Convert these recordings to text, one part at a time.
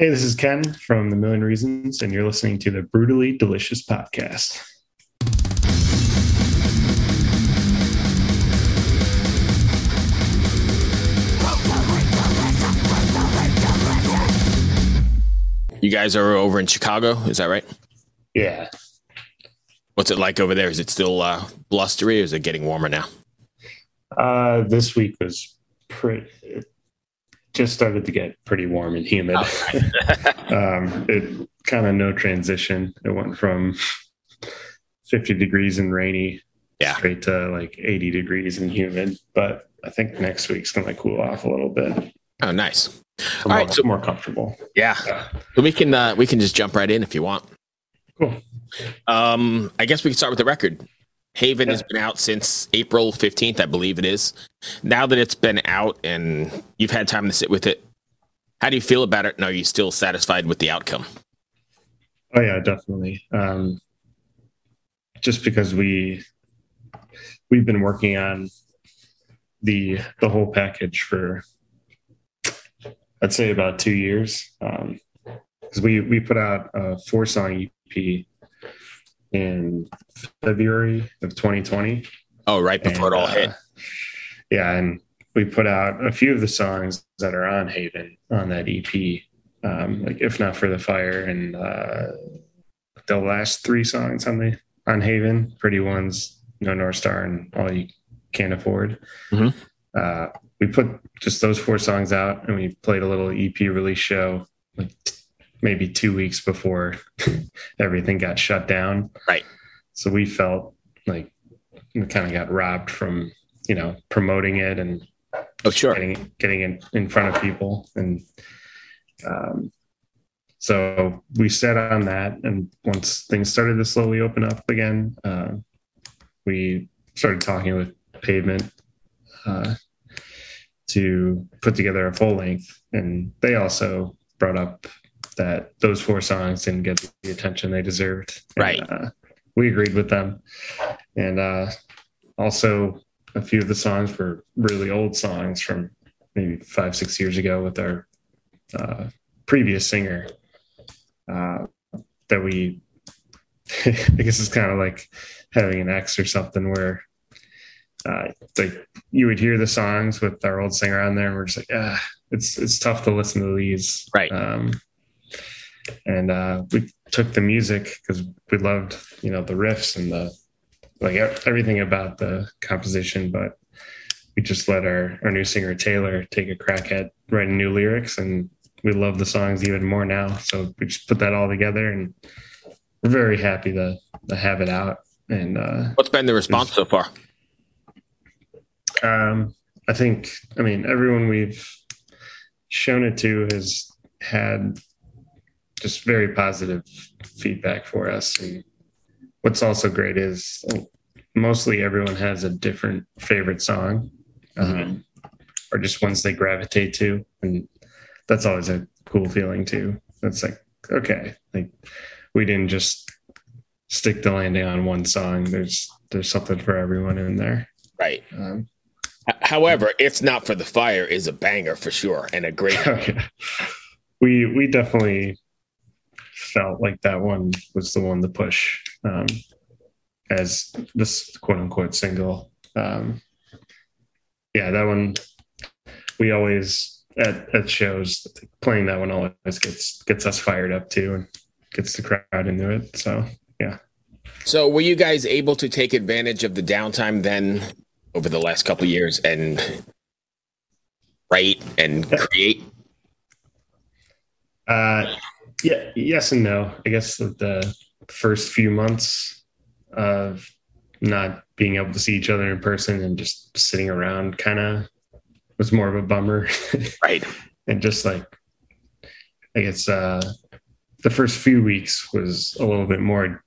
Hey, this is Ken from The Million Reasons, and you're listening to the Brutally Delicious Podcast. You guys are over in Chicago, is that right? Yeah. What's it like over there? Is it still uh, blustery or is it getting warmer now? Uh, this week was pretty, just started to get pretty warm and humid. um, it kind of no transition. It went from 50 degrees and rainy Yeah. straight to like 80 degrees and humid. But I think next week's going to cool off a little bit. Oh, nice. More, All right, so- more comfortable. Yeah. So we can uh, we can just jump right in if you want. Cool. Um, I guess we can start with the record. Haven has been out since April 15th, I believe it is. Now that it's been out and you've had time to sit with it, how do you feel about it? And are you still satisfied with the outcome? Oh yeah, definitely. Um, just because we we've been working on the the whole package for I'd say about two years. Because we we put out a four song EP in February of 2020. Oh, right before And, it all uh, hit. Yeah, and we put out a few of the songs that are on Haven on that EP. Um, like if not for the fire and uh, the last three songs on the on Haven, Pretty Ones, No North Star, and All You Can't Afford. Mhm. Uh, we put just those four songs out, and we played a little EP release show, like maybe two weeks before everything got shut down. Right. So we felt like we kind of got robbed from you know promoting it and Oh, sure. getting getting in, in front of people and um, so we set on that and once things started to slowly open up again uh, we started talking with pavement uh, to put together a full length and they also brought up that those four songs didn't get the attention they deserved And, Right. uh, we agreed with them and uh, also a few of the songs were really old songs from maybe five six years ago with our uh, previous singer uh, that we i guess it's kind of like having an ex or something where uh, like you would hear the songs with our old singer on there and we're just like ah it's it's tough to listen to these Right. um, and uh, we took the music because we loved you know the riffs and the like everything about the composition, but we just let our, our new singer Taylor take a crack at writing new lyrics and we love the songs even more now. So we just put that all together and we're very happy to, to have it out. And uh, What's been the response so far? um, I think, I mean, everyone we've shown it to has had just very positive feedback for us. And what's also great is mostly everyone has a different favorite song um, or just ones they gravitate to. And that's always a cool feeling too. It's like, okay, like we didn't just stick the landing on one song. There's, there's something for everyone in there. Right. Um, However, it's not for the fire is a banger for sure and a great. Okay. We we definitely felt like that one was the one to push um, as this quote unquote single. Um, yeah, that one we always at, at shows playing that one always gets gets us fired up too and gets the crowd into it. So yeah. So, were you guys able to take advantage of the downtime then over the last couple of years and write and create? Uh, yeah, yes and no. I guess that the first few months of not being able to see each other in person and just sitting around kind of was more of a bummer. Right. and just like, I guess uh, the first few weeks was a little bit more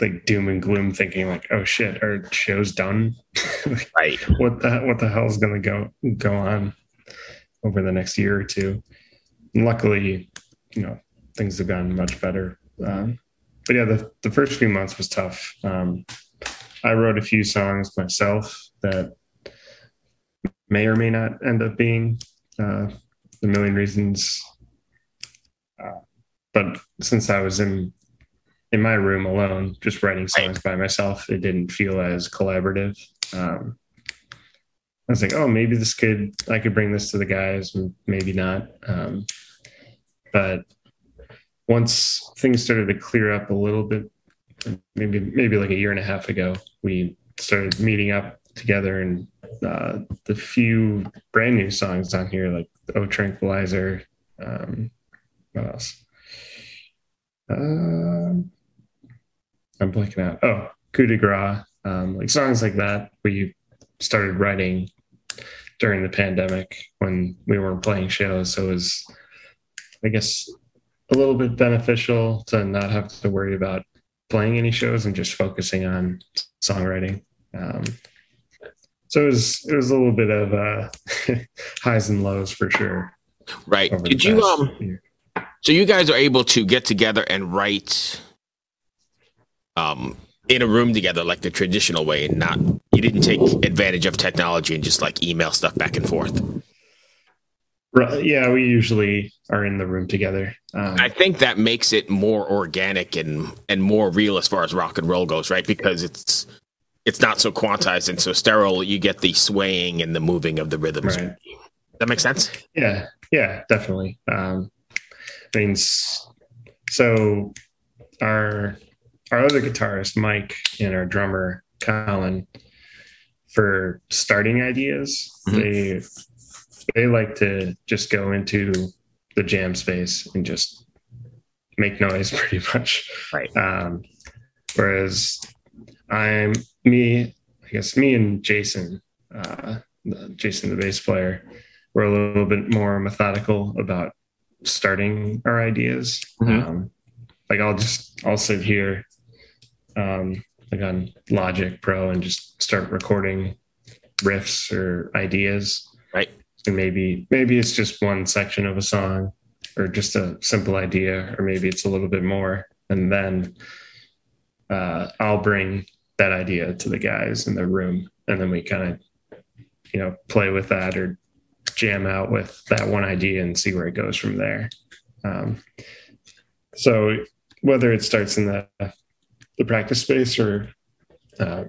like doom and gloom, thinking like, "Oh shit, our show's done." Like, Right. what the what the hell is going to go go on over the next year or two? And luckily, you know, things have gotten much better. Um, but yeah, the the first few months was tough. Um, I wrote a few songs myself that may or may not end up being uh, the million reasons but since I was in in my room alone, just writing songs by myself, it didn't feel as collaborative. Um, I was like, oh, maybe this could I could bring this to the guys, maybe not. Um, but once things started to clear up a little bit, maybe maybe like a year and a half ago, we started meeting up together and uh, the few brand new songs on here, like "Oh Tranquilizer," um, what else? Um, I'm blanking out. Oh, "Coup de Grace," um, like songs like that. We started writing during the pandemic when we weren't playing shows, so it was, I guess, a little bit beneficial to not have to worry about playing any shows and just focusing on songwriting. Um, so it was it was a little bit of uh, highs and lows for sure. Right. Did you um? Year. So you guys are able to get together and write um in a room together like the traditional way and not you didn't take advantage of technology and just like email stuff back and forth. Yeah, we usually are in the room together. Um, I think that makes it more organic and and more real as far as rock and roll goes, right? Because it's it's not so quantized and so sterile. You get the swaying and the moving of the rhythms. Right. That makes sense. Yeah, yeah, definitely. Um, mean, so our our other guitarist Mike and our drummer Colin for starting ideas mm-hmm. they they like to just go into the jam space and just make noise pretty much right um, whereas i'm me, I guess me and Jason, uh, Jason, the bass player, we're a little bit more methodical about starting our ideas. Mm-hmm. Um, like I'll just I'll sit here, um, like on Logic Pro, and just start recording riffs or ideas. Right. And maybe maybe it's just one section of a song, or just a simple idea, or maybe it's a little bit more, and then uh, I'll bring that idea to the guys in the room and then we kind of you know play with that or jam out with that one idea and see where it goes from there. Um, so whether it starts in the the practice space or uh,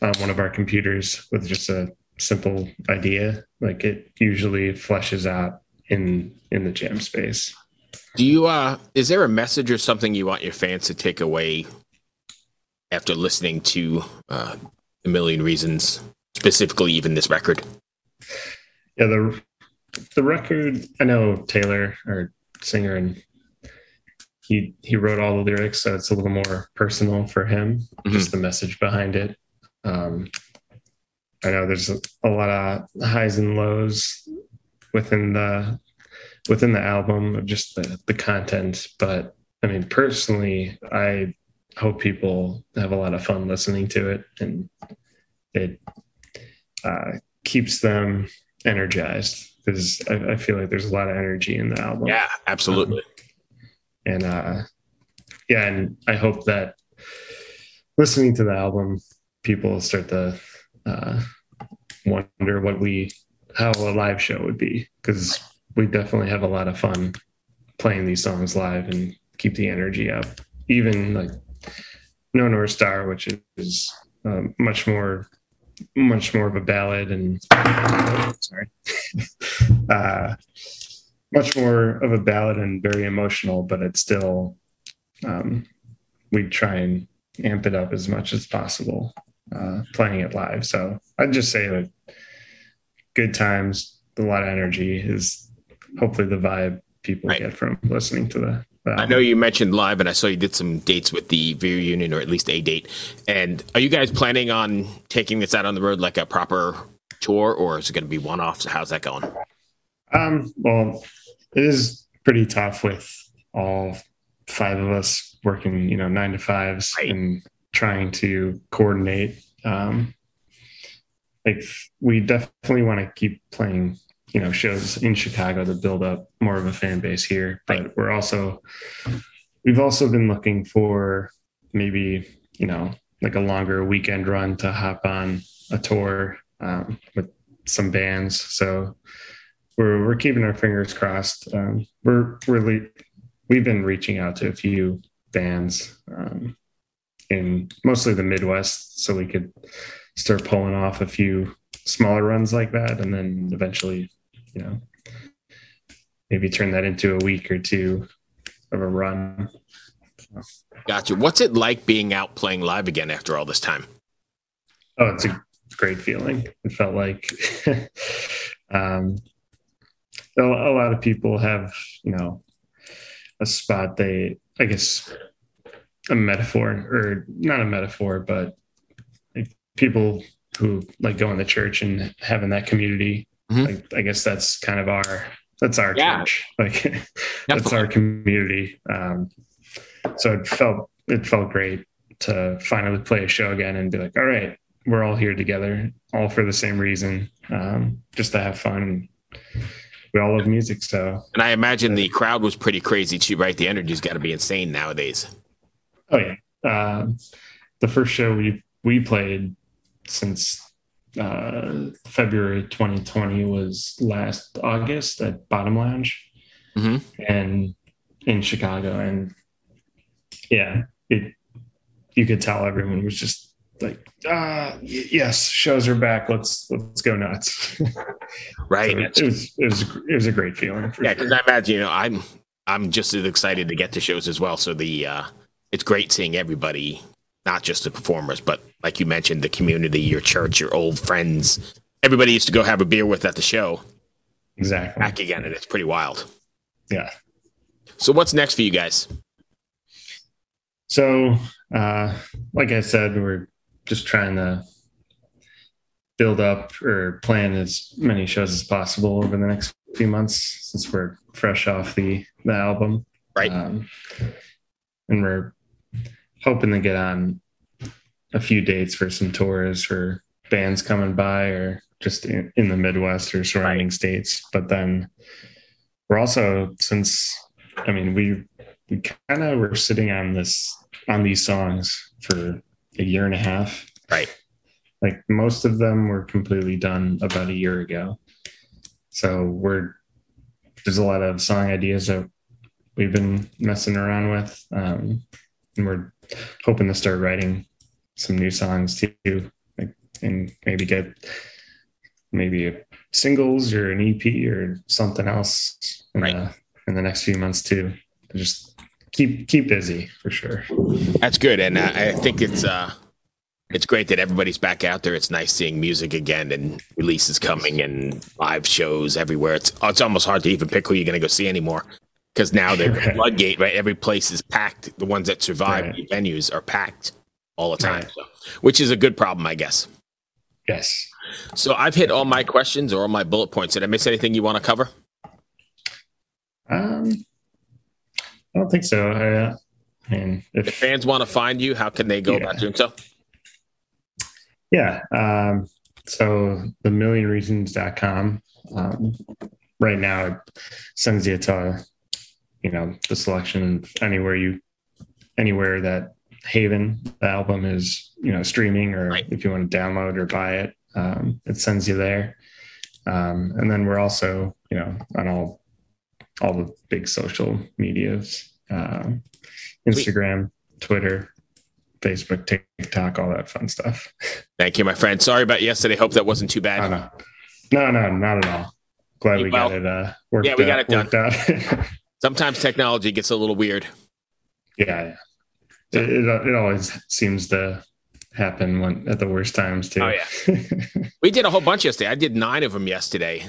on one of our computers with just a simple idea like it usually fleshes out in in the jam space do you uh is there a message or something you want your fans to take away after listening to uh, a million reasons, specifically even this record? Yeah, the the record. I know Taylor, our singer, and he he wrote all the lyrics, so it's a little more personal for him. Mm-hmm. Just the message behind it. Um, I know there's a, a lot of highs and lows within the within the album of just the the content, but I mean, personally, I hope people have a lot of fun listening to it and it uh, keeps them energized because I, I, feel like there's a lot of energy in the album. Yeah, absolutely. Um, and uh, yeah, and I hope that listening to the album, people start to uh, wonder what we, how a live show would be because we definitely have a lot of fun playing these songs live and keep the energy up. Even like no North Star, which is uh, much more much more of a ballad and sorry uh, much more of a ballad and very emotional but it's still um, we try and amp it up as much as possible uh, playing it live so i'd just say that good times a lot of energy is hopefully the vibe people right. get from listening to the I know you mentioned live, and I saw you did some dates with the reunion, or at least a date. And are you guys planning on taking this out on the road like a proper tour, or is it going to be one off? So how's that going? Um, well, it is pretty tough with all five of us working, you know, nine to fives right. and trying to coordinate. Um, like we definitely want to keep playing you know shows in Chicago to build up more of a fan base here. But we're also we've also been looking for maybe you know like a longer weekend run to hop on a tour um, with some bands. So we're we're keeping our fingers crossed. Um, we're really we've been reaching out to a few bands um, in mostly the Midwest, so we could start pulling off a few smaller runs like that, and then eventually, you know, maybe turn that into a week or two of a run. Gotcha. What's it like being out playing live again after all this time? Oh, it's a great feeling. It felt like um, a, a lot of people have, you know, a spot they, I guess, a metaphor or not a metaphor, but like people who like going to church and having that community. Mhm. Like, I guess that's kind of our that's our Yeah. church. Like that's Definitely. our community. Um, so it felt it felt great to finally play a show again and be like, all right, we're all here together, all for the same reason, um, just to have fun. We all love music, so And I imagine the crowd was pretty crazy too, right? The energy's got to be insane nowadays. Oh yeah. Um, the first show we we played since uh, February 2020 was last August at Bottom Lounge, hmm and in Chicago, and yeah, it you could tell everyone was just like, ah, yes, shows are back. Let's let's go nuts. Right. So it was it was it was a great feeling. Yeah, sure. because I imagine you know I'm I'm just as excited to get to shows as well. So the uh, it's great seeing everybody, not just the performers, but like you mentioned, the community, your church, your old friends, everybody used to go have a beer with at the show exactly. back again, and it's pretty wild. Yeah. So what's next for you guys? So, uh, like I said, we're just trying to build up or plan as many shows as possible over the next few months since we're fresh off the the album. Right. Um, and we're hoping to get on a few dates for some tours for bands coming by or just in, in the Midwest or surrounding states. But then we're also since I mean we we kind of were sitting on this on these songs for a year and a half. Right. Like most of them were completely done about a year ago. So we're there's a lot of song ideas that we've been messing around with. Um, and we're hoping to start writing some new songs too, like, and maybe get maybe a singles or an EP or something else in, Right. the, in the next few months too. Just keep keep busy for sure. That's good, and uh, I think it's uh, it's great that everybody's back out there. It's nice seeing music again and releases coming and live shows everywhere. It's it's almost hard to even pick who you're going to go see anymore because now the Right. floodgate, right? Every place is packed. The ones that survive Right. the venues are packed all the time, Right. so, which is a good problem, I guess. Yes. So I've hit all my questions or all my bullet points. Did I miss anything you want to cover? Um, I don't think so. I, uh, I mean, If if fans want to find you, how can they go Yeah. about doing so? yeah, um, so the millionreasons.com um, right now it sends you to you know the selection anywhere you anywhere that Haven the album is you know streaming or Right. if you want to download or buy it, um, it sends you there. Um, and then we're also you know on all all the big social medias, um, Sweet. Instagram, Twitter, Facebook, TikTok, all that fun stuff. Thank you, my friend. Sorry about yesterday. Hope that wasn't too bad. No. no, no, not at all. Glad we Well, got it uh, worked yeah, we got it done. worked out. Sometimes technology gets a little weird. yeah, yeah. It, it, it always seems to happen when at the worst times too. Oh, yeah. We did a whole bunch yesterday. I did nine of them yesterday,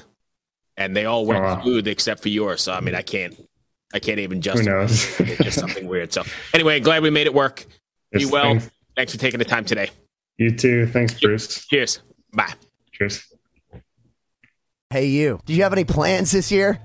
and they all went Oh, wow. smooth except for yours. So I mean, I can't, I can't even Who justify. knows? it. It's just something weird. So anyway, glad we made it work. Be well. thanks. Thanks for taking the time today. You too. Thanks, Bruce. Cheers. Bye. Cheers. Hey, you. Do you have any plans this year?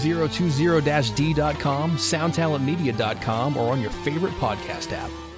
2020-d.com, soundtalentmedia.com, or on your favorite podcast app.